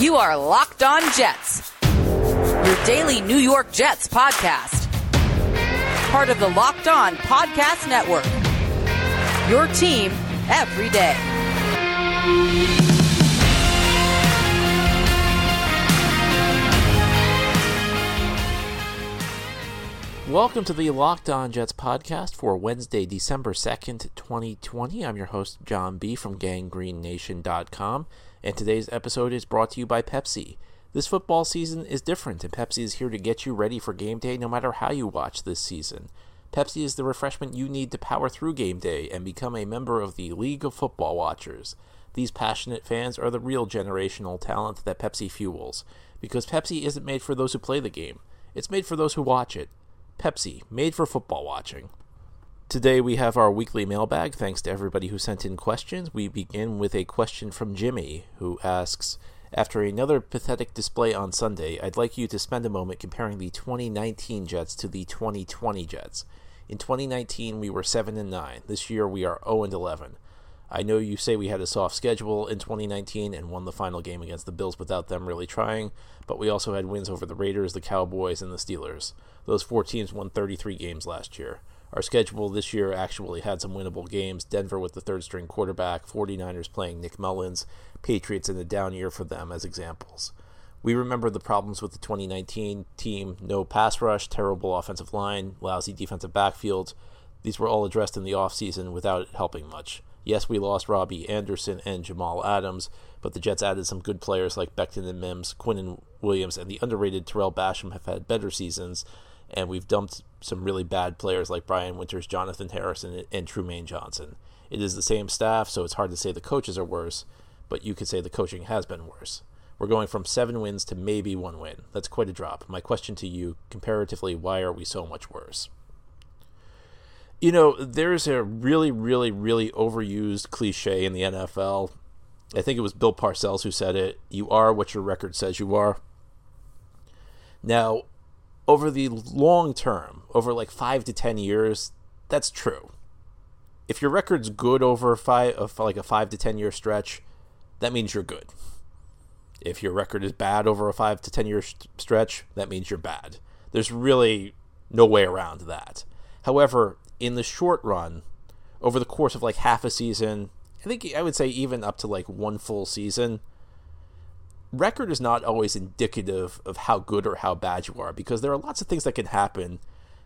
You are Locked On Jets, your daily New York Jets podcast. Part of the Locked On Podcast Network. Your team every day. Welcome to the Locked On Jets podcast for Wednesday, December 2nd, 2020. I'm your host, John B. from ganggreennation.com, and today's episode is brought to you by Pepsi. This football season is different, and Pepsi is here to get you ready for game day no matter how you watch this season. Pepsi is the refreshment you need to power through game day and become a member of the League of Football Watchers. These passionate fans are the real generational talent that Pepsi fuels, because Pepsi isn't made for those who play the game, it's made for those who watch it. Pepsi, made for football watching. Today we have our weekly mailbag. Thanks to everybody who sent in questions. We begin with a question from Jimmy, who asks After another pathetic display on Sunday, I'd like you to spend a moment comparing the 2019 Jets to the 2020 Jets. In 2019, we were 7 and 9. This year, we are 0 and 11. I know you say we had a soft schedule in 2019 and won the final game against the Bills without them really trying, but we also had wins over the Raiders, the Cowboys, and the Steelers. Those four teams won 33 games last year. Our schedule this year actually had some winnable games Denver with the third string quarterback, 49ers playing Nick Mullens, Patriots in a down year for them as examples. We remember the problems with the 2019 team no pass rush, terrible offensive line, lousy defensive backfield. These were all addressed in the offseason without it helping much. Yes, we lost Robbie Anderson and Jamal Adams, but the Jets added some good players like Becton and Mims, Quinnen Williams, and the underrated Tarell Basham have had better seasons, and we've dumped some really bad players like Brian Winters, Jonathan Harrison, and Trumaine Johnson. It is the same staff, so it's hard to say the coaches are worse, but you could say the coaching has been worse. We're going from seven wins to maybe one win. That's quite a drop. My question to you, comparatively, why are we so much worse? You know, there's a really, really, really overused cliche in the NFL. I think it was Bill Parcells who said it. You are what your record says you are. Now, over the long term, over like five to ten years, that's true. If your record's good over five, uh, like a five to ten year stretch, that means you're good. If your record is bad over a five to ten year stretch, that means you're bad. There's really no way around that. However, in the short run, over the course of like half a season, I think I would say even up to like one full season, record is not always indicative of how good or how bad you are because there are lots of things that can happen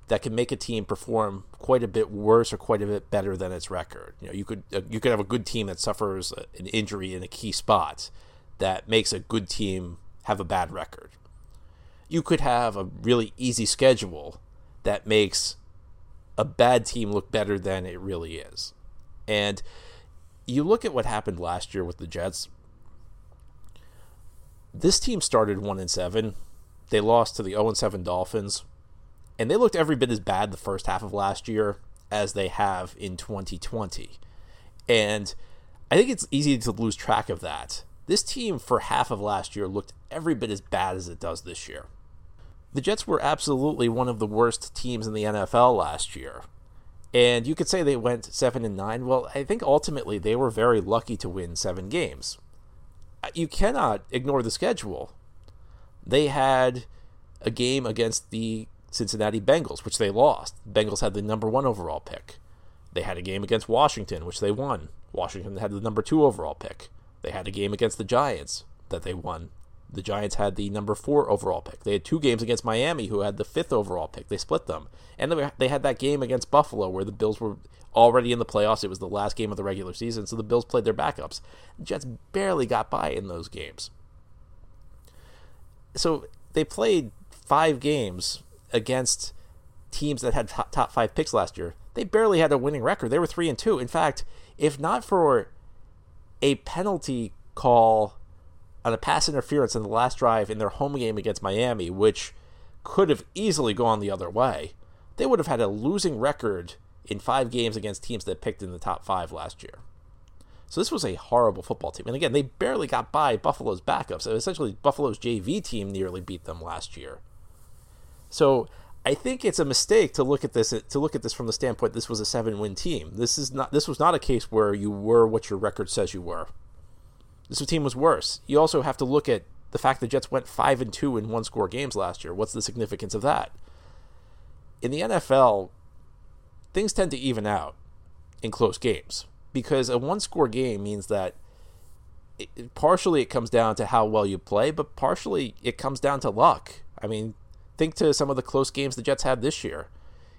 that can make a team perform quite a bit worse or quite a bit better than its record. You know, you could uh, you could have a good team that suffers an injury in a key spot that makes a good team have a bad record. You could have a really easy schedule that makes a bad team look better than it really is. And you look at what happened last year with the Jets. This team started 1 and 7. They lost to the 0 and 7 Dolphins. And they looked every bit as bad the first half of last year as they have in 2020. And I think it's easy to lose track of that. This team for half of last year looked every bit as bad as it does this year. The Jets were absolutely one of the worst teams in the NFL last year. And you could say they went 7 and 9. Well, I think ultimately they were very lucky to win 7 games. You cannot ignore the schedule. They had a game against the Cincinnati Bengals, which they lost. The Bengals had the number 1 overall pick. They had a game against Washington, which they won. Washington had the number 2 overall pick. They had a game against the Giants that they won the Giants had the number four overall pick. They had two games against Miami, who had the fifth overall pick. They split them, and they had that game against Buffalo, where the Bills were already in the playoffs. It was the last game of the regular season, so the Bills played their backups. The Jets barely got by in those games. So they played five games against teams that had top, top five picks last year. They barely had a winning record. They were three and two. In fact, if not for a penalty call on a pass interference in the last drive in their home game against Miami, which could have easily gone the other way, they would have had a losing record in five games against teams that picked in the top five last year. So this was a horrible football team. And again, they barely got by Buffalo's backups. So essentially, Buffalo's JV team nearly beat them last year. So I think it's a mistake to look at this to look at this from the standpoint this was a seven win team. This is not this was not a case where you were what your record says you were. This team was worse. You also have to look at the fact the Jets went 5 and 2 in one score games last year. What's the significance of that? In the NFL, things tend to even out in close games because a one score game means that it, partially it comes down to how well you play, but partially it comes down to luck. I mean, think to some of the close games the Jets had this year.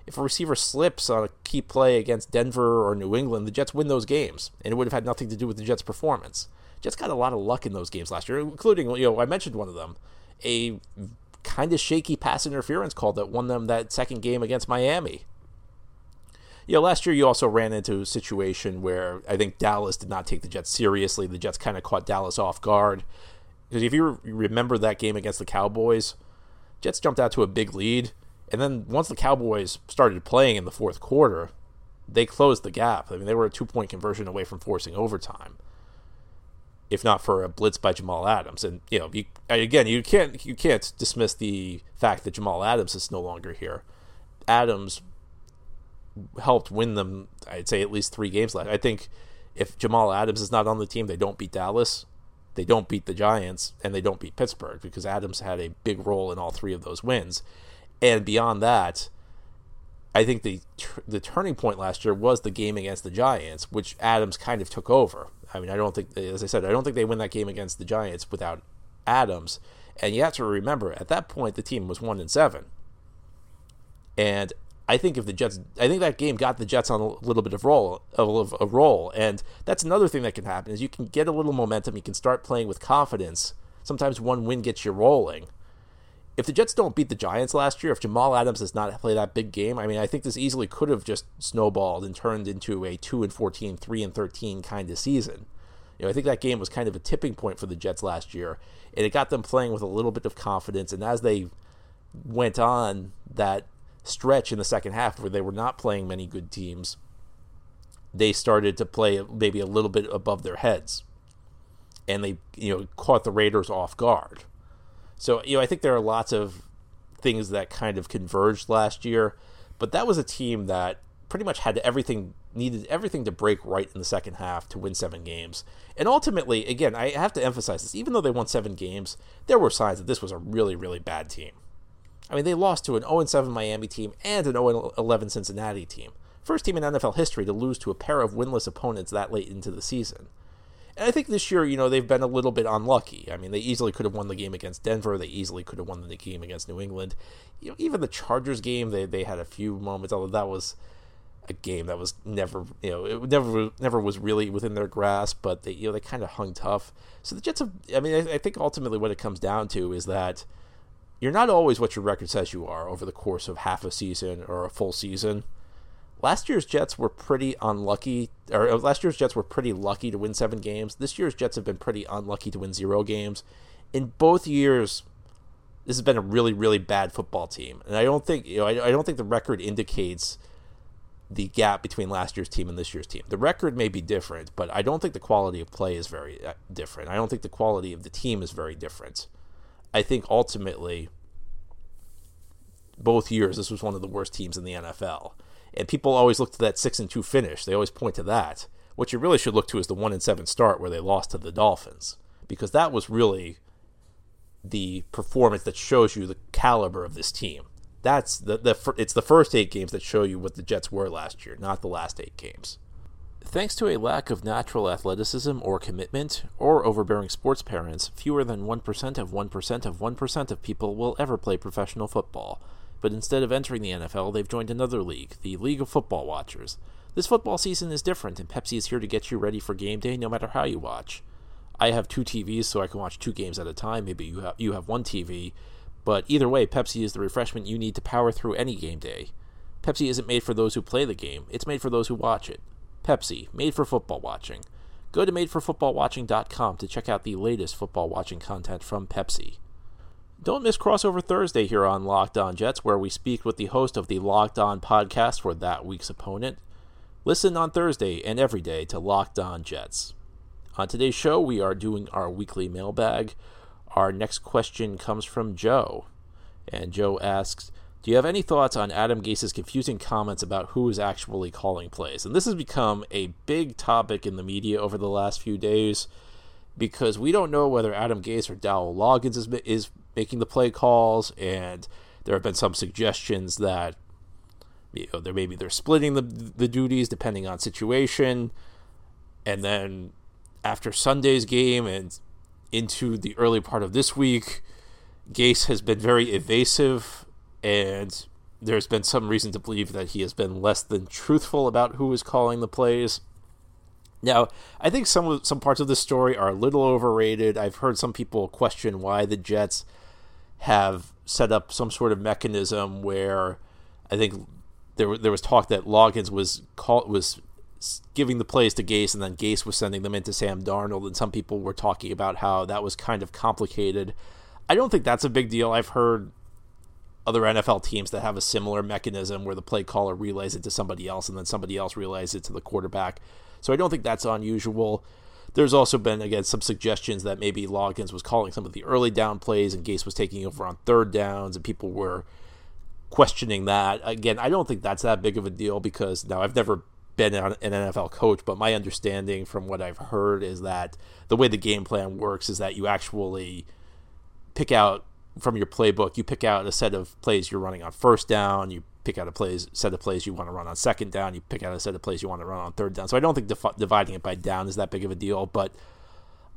If a receiver slips on a key play against Denver or New England, the Jets win those games, and it would have had nothing to do with the Jets' performance. Jets got a lot of luck in those games last year, including, you know, I mentioned one of them, a kind of shaky pass interference call that won them that second game against Miami. You know, last year you also ran into a situation where I think Dallas did not take the Jets seriously. The Jets kind of caught Dallas off guard. Because if you remember that game against the Cowboys, Jets jumped out to a big lead, and then once the Cowboys started playing in the fourth quarter, they closed the gap. I mean, they were a two point conversion away from forcing overtime, if not for a blitz by Jamal Adams. And you know, you, again, you can't you can't dismiss the fact that Jamal Adams is no longer here. Adams helped win them. I'd say at least three games left. I think if Jamal Adams is not on the team, they don't beat Dallas they don't beat the Giants and they don't beat Pittsburgh because Adams had a big role in all three of those wins. And beyond that, I think the the turning point last year was the game against the Giants, which Adams kind of took over. I mean, I don't think, as I said, I don't think they win that game against the Giants without Adams. And you have to remember, at that point, the team was one and seven, and I think if the Jets, I think that game got the Jets on a little bit of roll, of a roll, and that's another thing that can happen is you can get a little momentum, you can start playing with confidence. Sometimes one win gets you rolling. If the Jets don't beat the Giants last year, if Jamal Adams does not play that big game, I mean, I think this easily could have just snowballed and turned into a two and 14, 3 and 13 kind of season. You know, I think that game was kind of a tipping point for the Jets last year, and it got them playing with a little bit of confidence. And as they went on that stretch in the second half where they were not playing many good teams, they started to play maybe a little bit above their heads. And they, you know, caught the Raiders off guard. So, you know, I think there are lots of things that kind of converged last year, but that was a team that pretty much had everything needed everything to break right in the second half to win seven games. And ultimately, again, I have to emphasize this, even though they won seven games, there were signs that this was a really, really bad team. I mean, they lost to an 0 7 Miami team and an 0 11 Cincinnati team. First team in NFL history to lose to a pair of winless opponents that late into the season. And I think this year, you know, they've been a little bit unlucky. I mean, they easily could have won the game against Denver. They easily could have won the game against New England. You know, even the Chargers game, they, they had a few moments, although that was a game that was never, you know, it never never was really within their grasp. But they, you know, they kind of hung tough. So the Jets have. I mean, I, I think ultimately what it comes down to is that you're not always what your record says you are over the course of half a season or a full season. Last year's Jets were pretty unlucky, or uh, last year's Jets were pretty lucky to win seven games. This year's Jets have been pretty unlucky to win zero games. In both years, this has been a really, really bad football team, and I don't think you know I, I don't think the record indicates the gap between last year's team and this year's team. The record may be different, but I don't think the quality of play is very uh, different. I don't think the quality of the team is very different. I think ultimately, both years, this was one of the worst teams in the NFL. And people always look to that six and two finish. They always point to that. What you really should look to is the one and seven start where they lost to the Dolphins, because that was really the performance that shows you the caliber of this team. That's the, the it's the first eight games that show you what the Jets were last year, not the last eight games. Thanks to a lack of natural athleticism or commitment, or overbearing sports parents, fewer than 1% of 1% of 1% of people will ever play professional football. But instead of entering the NFL, they've joined another league, the League of Football Watchers. This football season is different, and Pepsi is here to get you ready for game day no matter how you watch. I have two TVs, so I can watch two games at a time. Maybe you have, you have one TV. But either way, Pepsi is the refreshment you need to power through any game day. Pepsi isn't made for those who play the game, it's made for those who watch it. Pepsi, made for football watching. Go to madeforfootballwatching.com to check out the latest football watching content from Pepsi. Don't miss Crossover Thursday here on Locked On Jets, where we speak with the host of the Locked On podcast for that week's opponent. Listen on Thursday and every day to Locked On Jets. On today's show, we are doing our weekly mailbag. Our next question comes from Joe. And Joe asks do you have any thoughts on Adam Gase's confusing comments about who is actually calling plays? And this has become a big topic in the media over the last few days. because we don't know whether Adam Gase or Dowell Loggins is, is making the play calls, and there have been some suggestions that you know, there maybe they're splitting the the duties depending on situation, and then after Sunday's game and into the early part of this week, Gase has been very evasive, and there's been some reason to believe that he has been less than truthful about who is calling the plays. Now, I think some of, some parts of the story are a little overrated. I've heard some people question why the Jets have set up some sort of mechanism where I think there there was talk that Loggins was call, was giving the plays to Gase and then Gase was sending them into Sam Darnold and some people were talking about how that was kind of complicated. I don't think that's a big deal. I've heard other NFL teams that have a similar mechanism where the play caller relays it to somebody else and then somebody else relays it to the quarterback. So I don't think that's unusual. There's also been again some suggestions that maybe Loggins was calling some of the early down plays and Gase was taking over on third downs and people were questioning that. Again, I don't think that's that big of a deal because now I've never been an NFL coach, but my understanding from what I've heard is that the way the game plan works is that you actually pick out from your playbook, you pick out a set of plays you're running on first down, you pick out a plays set of plays you want to run on second down, you pick out a set of plays you want to run on third down. So I don't think def- dividing it by down is that big of a deal, but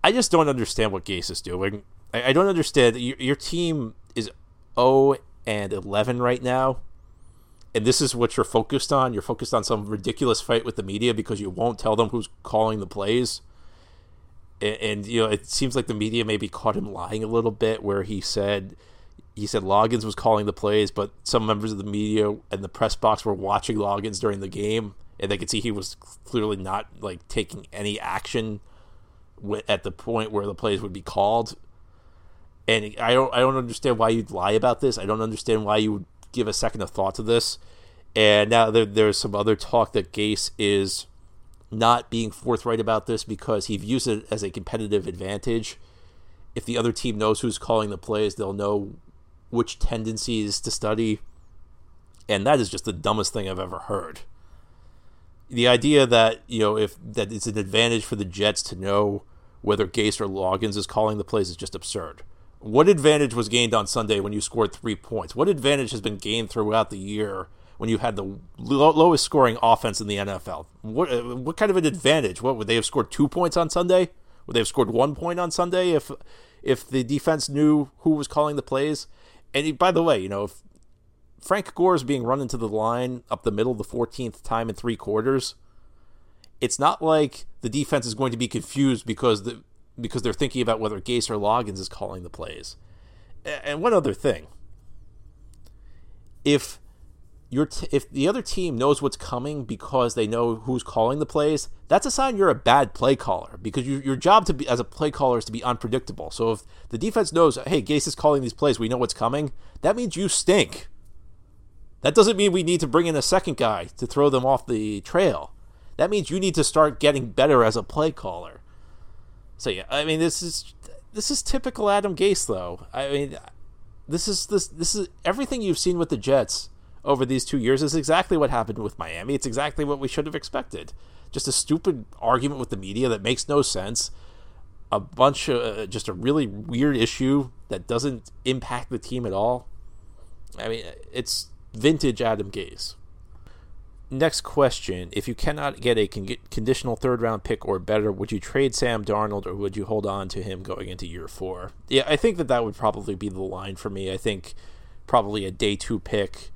I just don't understand what Gase is doing. I, I don't understand your, your team is 0 and 11 right now. And this is what you're focused on. You're focused on some ridiculous fight with the media because you won't tell them who's calling the plays and, and, you know it seems like the media maybe caught him lying a little bit where he said he said Loggins was calling the plays, but some members of the media and the press box were watching Loggins during the game, and they could see he was clearly not like taking any action at the point where the plays would be called. And I don't I don't understand why you'd lie about this. I don't understand why you would give a second of thought to this. And now there, there's some other talk that Gase is not being forthright about this because he views it as a competitive advantage. If the other team knows who's calling the plays, they'll know which tendencies to study. And that is just the dumbest thing I've ever heard. The idea that, you know, if that it's an advantage for the Jets to know whether Gase or Loggins is calling the plays is just absurd. What advantage was gained on Sunday when you scored three points? What advantage has been gained throughout the year when you had the lowest scoring offense in the NFL. What uh, what kind of an advantage? What would they have scored two points on Sunday? Would they have scored one point on Sunday if if the defense knew who was calling the plays? And by the way, you know if Frank Gore is being run into the line up the middle the 14th time in three quarters, it's not like the defense is going to be confused because the because they're thinking about whether Gase or Loggins is calling the plays. And one other thing. If t- if the other team knows what's coming because they know who's calling the plays, that's a sign you're a bad play caller because you, your job to be as a play caller is to be unpredictable. So if the defense knows, hey, Gase is calling these plays, we know what's coming, that means you stink. That doesn't mean we need to bring in a second guy to throw them off the trail. That means you need to start getting better as a play caller. So yeah, I mean this is this is typical Adam Gase though. I mean this is this this is everything you've seen with the Jets over these two years is exactly what happened with Miami. It's exactly what we should have expected. Just a stupid argument with the media that makes no sense. A bunch of uh, just a really weird issue that doesn't impact the team at all. I mean, it's vintage Adam Gase. Next question. If you cannot get a con- conditional third round pick or better, would you trade Sam Darnold or would you hold on to him going into year four? Yeah, I think that that would probably be the line for me. I think probably a day two pick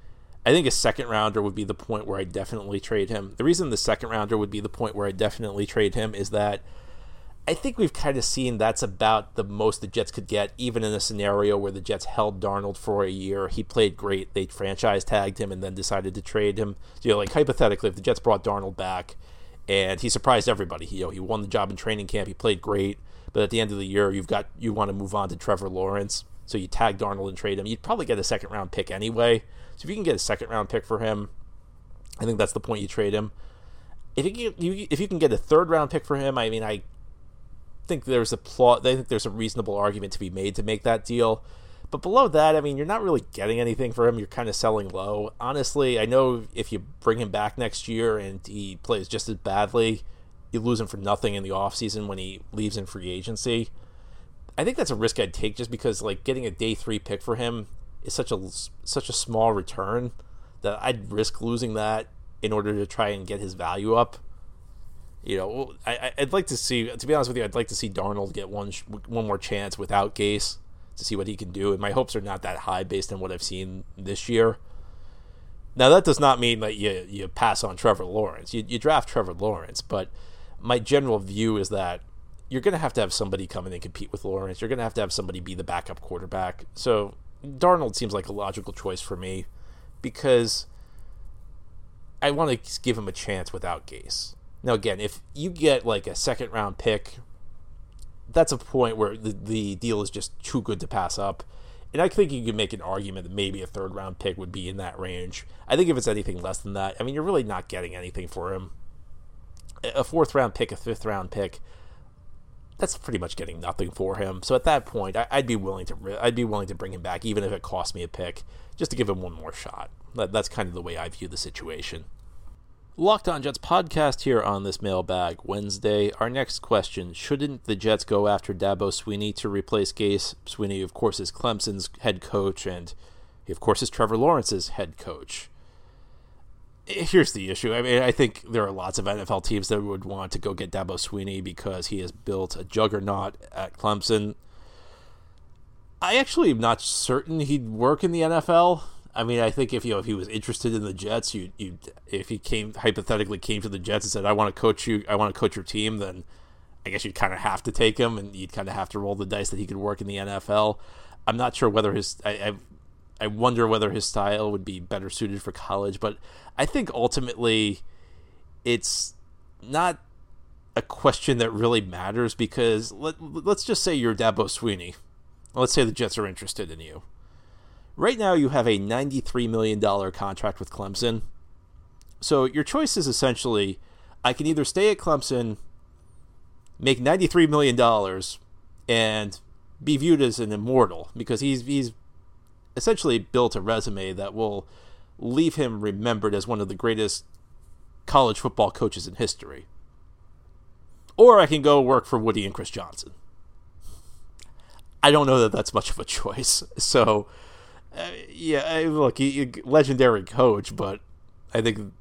I think a second rounder would be the point where I definitely trade him. The reason the second rounder would be the point where I definitely trade him is that I think we've kind of seen that's about the most the Jets could get, even in a scenario where the Jets held Darnold for a year. He played great. They franchise tagged him and then decided to trade him. You know, like hypothetically, if the Jets brought Darnold back and he surprised everybody, you know, he won the job in training camp, he played great, but at the end of the year, you've got you want to move on to Trevor Lawrence, so you tag Darnold and trade him. You'd probably get a second round pick anyway. So if you can get a second round pick for him, I think that's the point you trade him. If you, if you can get a third round pick for him, I mean, I think there's a plot. I think there's a reasonable argument to be made to make that deal. But below that, I mean, you're not really getting anything for him. You're kind of selling low. Honestly, I know if you bring him back next year and he plays just as badly, you lose him for nothing in the offseason when he leaves in free agency. I think that's a risk I'd take just because like getting a day three pick for him is such a such a small return that I'd risk losing that in order to try and get his value up. You know, I, I'd like to see. To be honest with you, I'd like to see Darnold get one one more chance without Gase to see what he can do. And my hopes are not that high based on what I've seen this year. Now that does not mean that you you pass on Trevor Lawrence. You, you draft Trevor Lawrence, but my general view is that you're going to have to have somebody come in and compete with Lawrence. You're going to have to have somebody be the backup quarterback. So Darnold seems like a logical choice for me because I want to give him a chance without Gase. Now, again, if you get like a second round pick, that's a point where the, the deal is just too good to pass up. And I think you could make an argument that maybe a third round pick would be in that range. I think if it's anything less than that, I mean, you're really not getting anything for him. A fourth round pick, a fifth round pick, that's pretty much getting nothing for him. So at that point, I, would be willing to I'd be willing to bring him back, even if it cost me a pick, just to give him one more shot. That, that's kind of the way I view the situation. Locked on Jets podcast here on this mailbag Wednesday. Our next question Shouldn't the Jets go after Dabo Swinney to replace Gase? Swinney, of course, is Clemson's head coach, and he, of course, is Trevor Lawrence's head coach. Here's the issue. I mean, I think there are lots of NFL teams that would want to go get Dabo Swinney because he has built a juggernaut at Clemson. I actually am not certain he'd work in the NFL. I mean, I think if you know if he was interested in the Jets, you you if he came hypothetically came to the Jets and said, "I want to coach you, I want to coach your team," then I guess you'd kind of have to take him, and you'd kind of have to roll the dice that he could work in the NFL. I'm not sure whether his I, I I wonder whether his style would be better suited for college, but I think ultimately it's not a question that really matters because let, let's just say you're Dabo Swinney. Let's say the Jets are interested in you Right now, you have a $93 million contract with Clemson. So your choice is essentially I can either stay at Clemson, make $93 million, and be viewed as an immortal because he's, he's essentially built a resume that will leave him remembered as one of the greatest college football coaches in history. Or I can go work for Woody and Chris Johnson. I don't know that that's much of a choice. So uh, yeah, look, he, he, legendary coach, but I think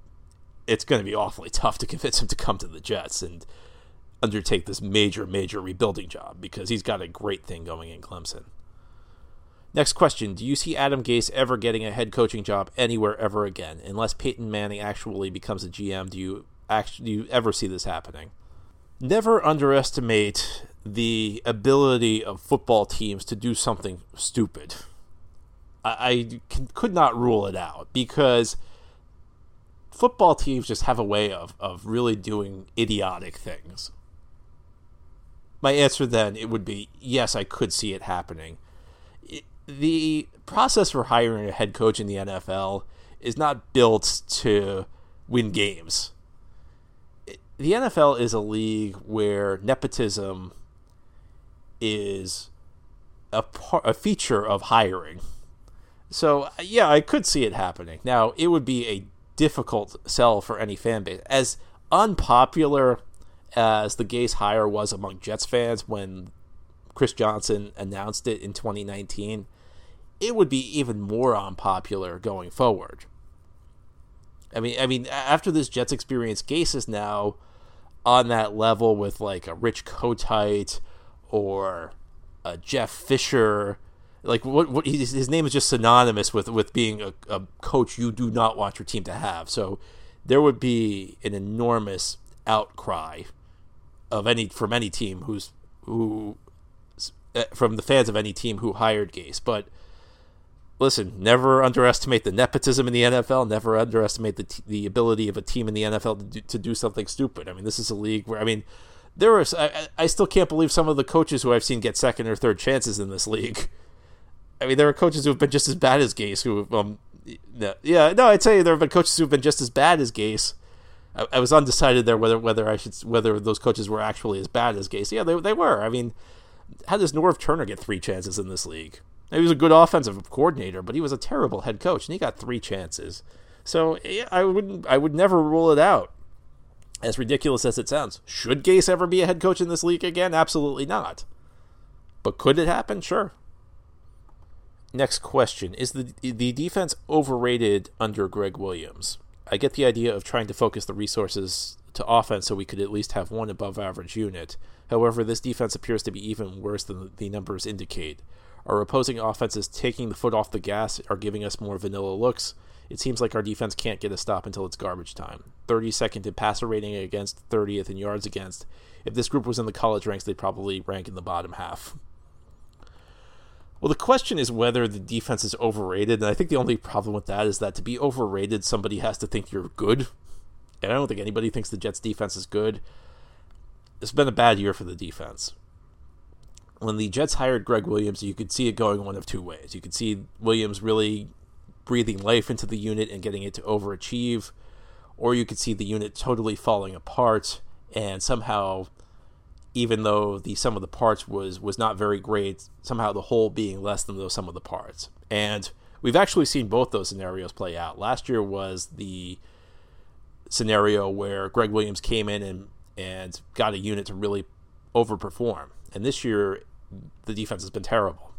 it's going to be awfully tough to convince him to come to the Jets and undertake this major, major rebuilding job because he's got a great thing going in Clemson. Next question: Do you see Adam Gase ever getting a head coaching job anywhere ever again, unless Peyton Manning actually becomes a GM? Do you actually do you ever see this happening? Never underestimate the ability of football teams to do something stupid. I, I could not rule it out because football teams just have a way of, of really doing idiotic things. My answer then it would be yes, I could see it happening. It, the process for hiring a head coach in the NFL is not built to win games. the NFL is a league where nepotism is a, par- a feature of hiring. So yeah, I could see it happening. Now it would be a difficult sell for any fan base. As unpopular as the Gase hire was among Jets fans when Chris Johnson announced it in 2019, it would be even more unpopular going forward. I mean, I mean, after this Jets experience, Gase is now on that level with like a Rich Kotite or a Jeff Fisher like what what his, name is just synonymous with with being a, a coach you do not want your team to have. So there would be an enormous outcry of any from any team who's who from the fans of any team who hired Gase. But listen, never underestimate the nepotism in the NFL. Never underestimate the t- the ability of a team in the NFL to do, to do something stupid. I mean, this is a league where I mean. There was I, I still can't believe some of the coaches who I've seen get second or third chances in this league. I mean, there are coaches who have been just as bad as Gase. Who, um, yeah, no, I tell you, there have been coaches who have been just as bad as Gase. I, I, was undecided there whether whether I should whether those coaches were actually as bad as Gase. Yeah, they they were. I mean, how does Norv Turner get three chances in this league? He was a good offensive coordinator, but he was a terrible head coach, and he got three chances. So I wouldn't, I would never rule it out. As ridiculous as it sounds, should Gase ever be a head coach in this league again? Absolutely not. But could it happen? Sure. Next question Is the, the defense overrated under Gregg Williams? I get the idea of trying to focus the resources to offense so we could at least have one above average unit. However, this defense appears to be even worse than the numbers indicate. Our opposing offenses taking the foot off the gas are giving us more vanilla looks. It seems like our defense can't get a stop until it's garbage time. 32nd in passer rating against, 30th in yards against. If this group was in the college ranks, they'd probably rank in the bottom half. Well, the question is whether the defense is overrated, and I think the only problem with that is that to be overrated, somebody has to think you're good. And I don't think anybody thinks the Jets' defense is good. It's been a bad year for the defense when the Jets hired Gregg Williams, you could see it going one of two ways. You could see Williams really breathing life into the unit and getting it to overachieve, or you could see the unit totally falling apart and somehow even though the sum of the parts was was not very great, somehow the whole being less than the sum of the parts. And we've actually seen both those scenarios play out. Last year was the scenario where Gregg Williams came in and and got a unit to really overperform. And this year the defense has been terrible.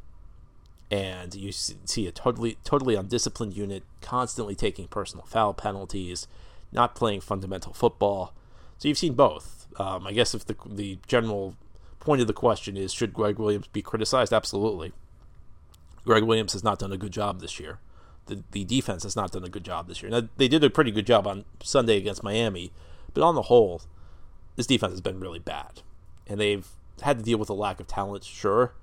And you see a totally totally undisciplined unit constantly taking personal foul penalties, not playing fundamental football. So you've seen both. Um, I guess if the the general point of the question is should Gregg Williams be criticized? Absolutely. Gregg Williams has not done a good job this year. The the defense has not done a good job this year. Now they did a pretty good job on Sunday against Miami, but on the whole, this defense has been really bad, and they've had to deal with a lack of talent, sure,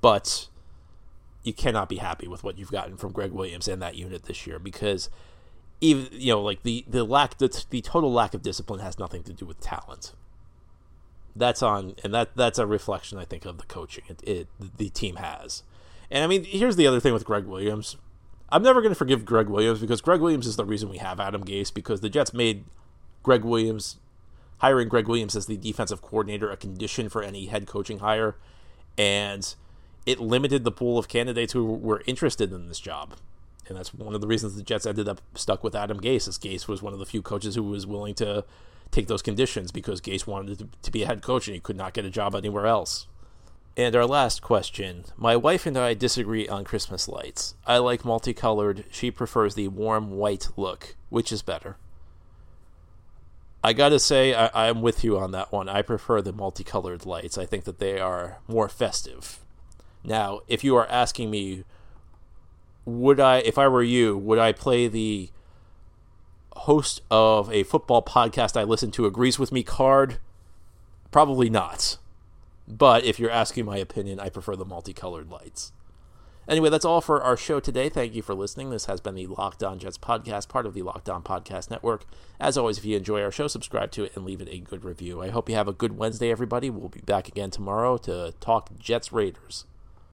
but you cannot be happy with what you've gotten from Gregg Williams and that unit this year because even you know like the the lack the, the total lack of discipline has nothing to do with talent. That's on and that that's a reflection I think of the coaching it, it the team has. And I mean, here's the other thing with Gregg Williams. I'm never going to forgive Gregg Williams because Gregg Williams is the reason we have Adam Gase because the Jets made Gregg Williams hiring Gregg Williams as the defensive coordinator a condition for any head coaching hire, and it limited the pool of candidates who were interested in this job. And that's one of the reasons the Jets ended up stuck with Adam Gase, as Gase was one of the few coaches who was willing to take those conditions because Gase wanted to, to be a head coach and he could not get a job anywhere else. And our last question. My wife and I disagree on Christmas lights. I like multicolored. She prefers the warm white look. Which is better? I gotta say, I, I'm with you on that one. I prefer the multicolored lights. I think that they are more festive. Now, if you are asking me, would I, if I were you, would I play the host of a football podcast I listen to agrees with me card? Probably not. But if you're asking my opinion, I prefer the multicolored lights. Anyway, that's all for our show today. Thank you for listening. This has been the Locked On Jets podcast, part of the Locked On Podcast Network. As always, if you enjoy our show, subscribe to it and leave it a good review. I hope you have a good Wednesday, everybody. We'll be back again tomorrow to talk Jets Raiders.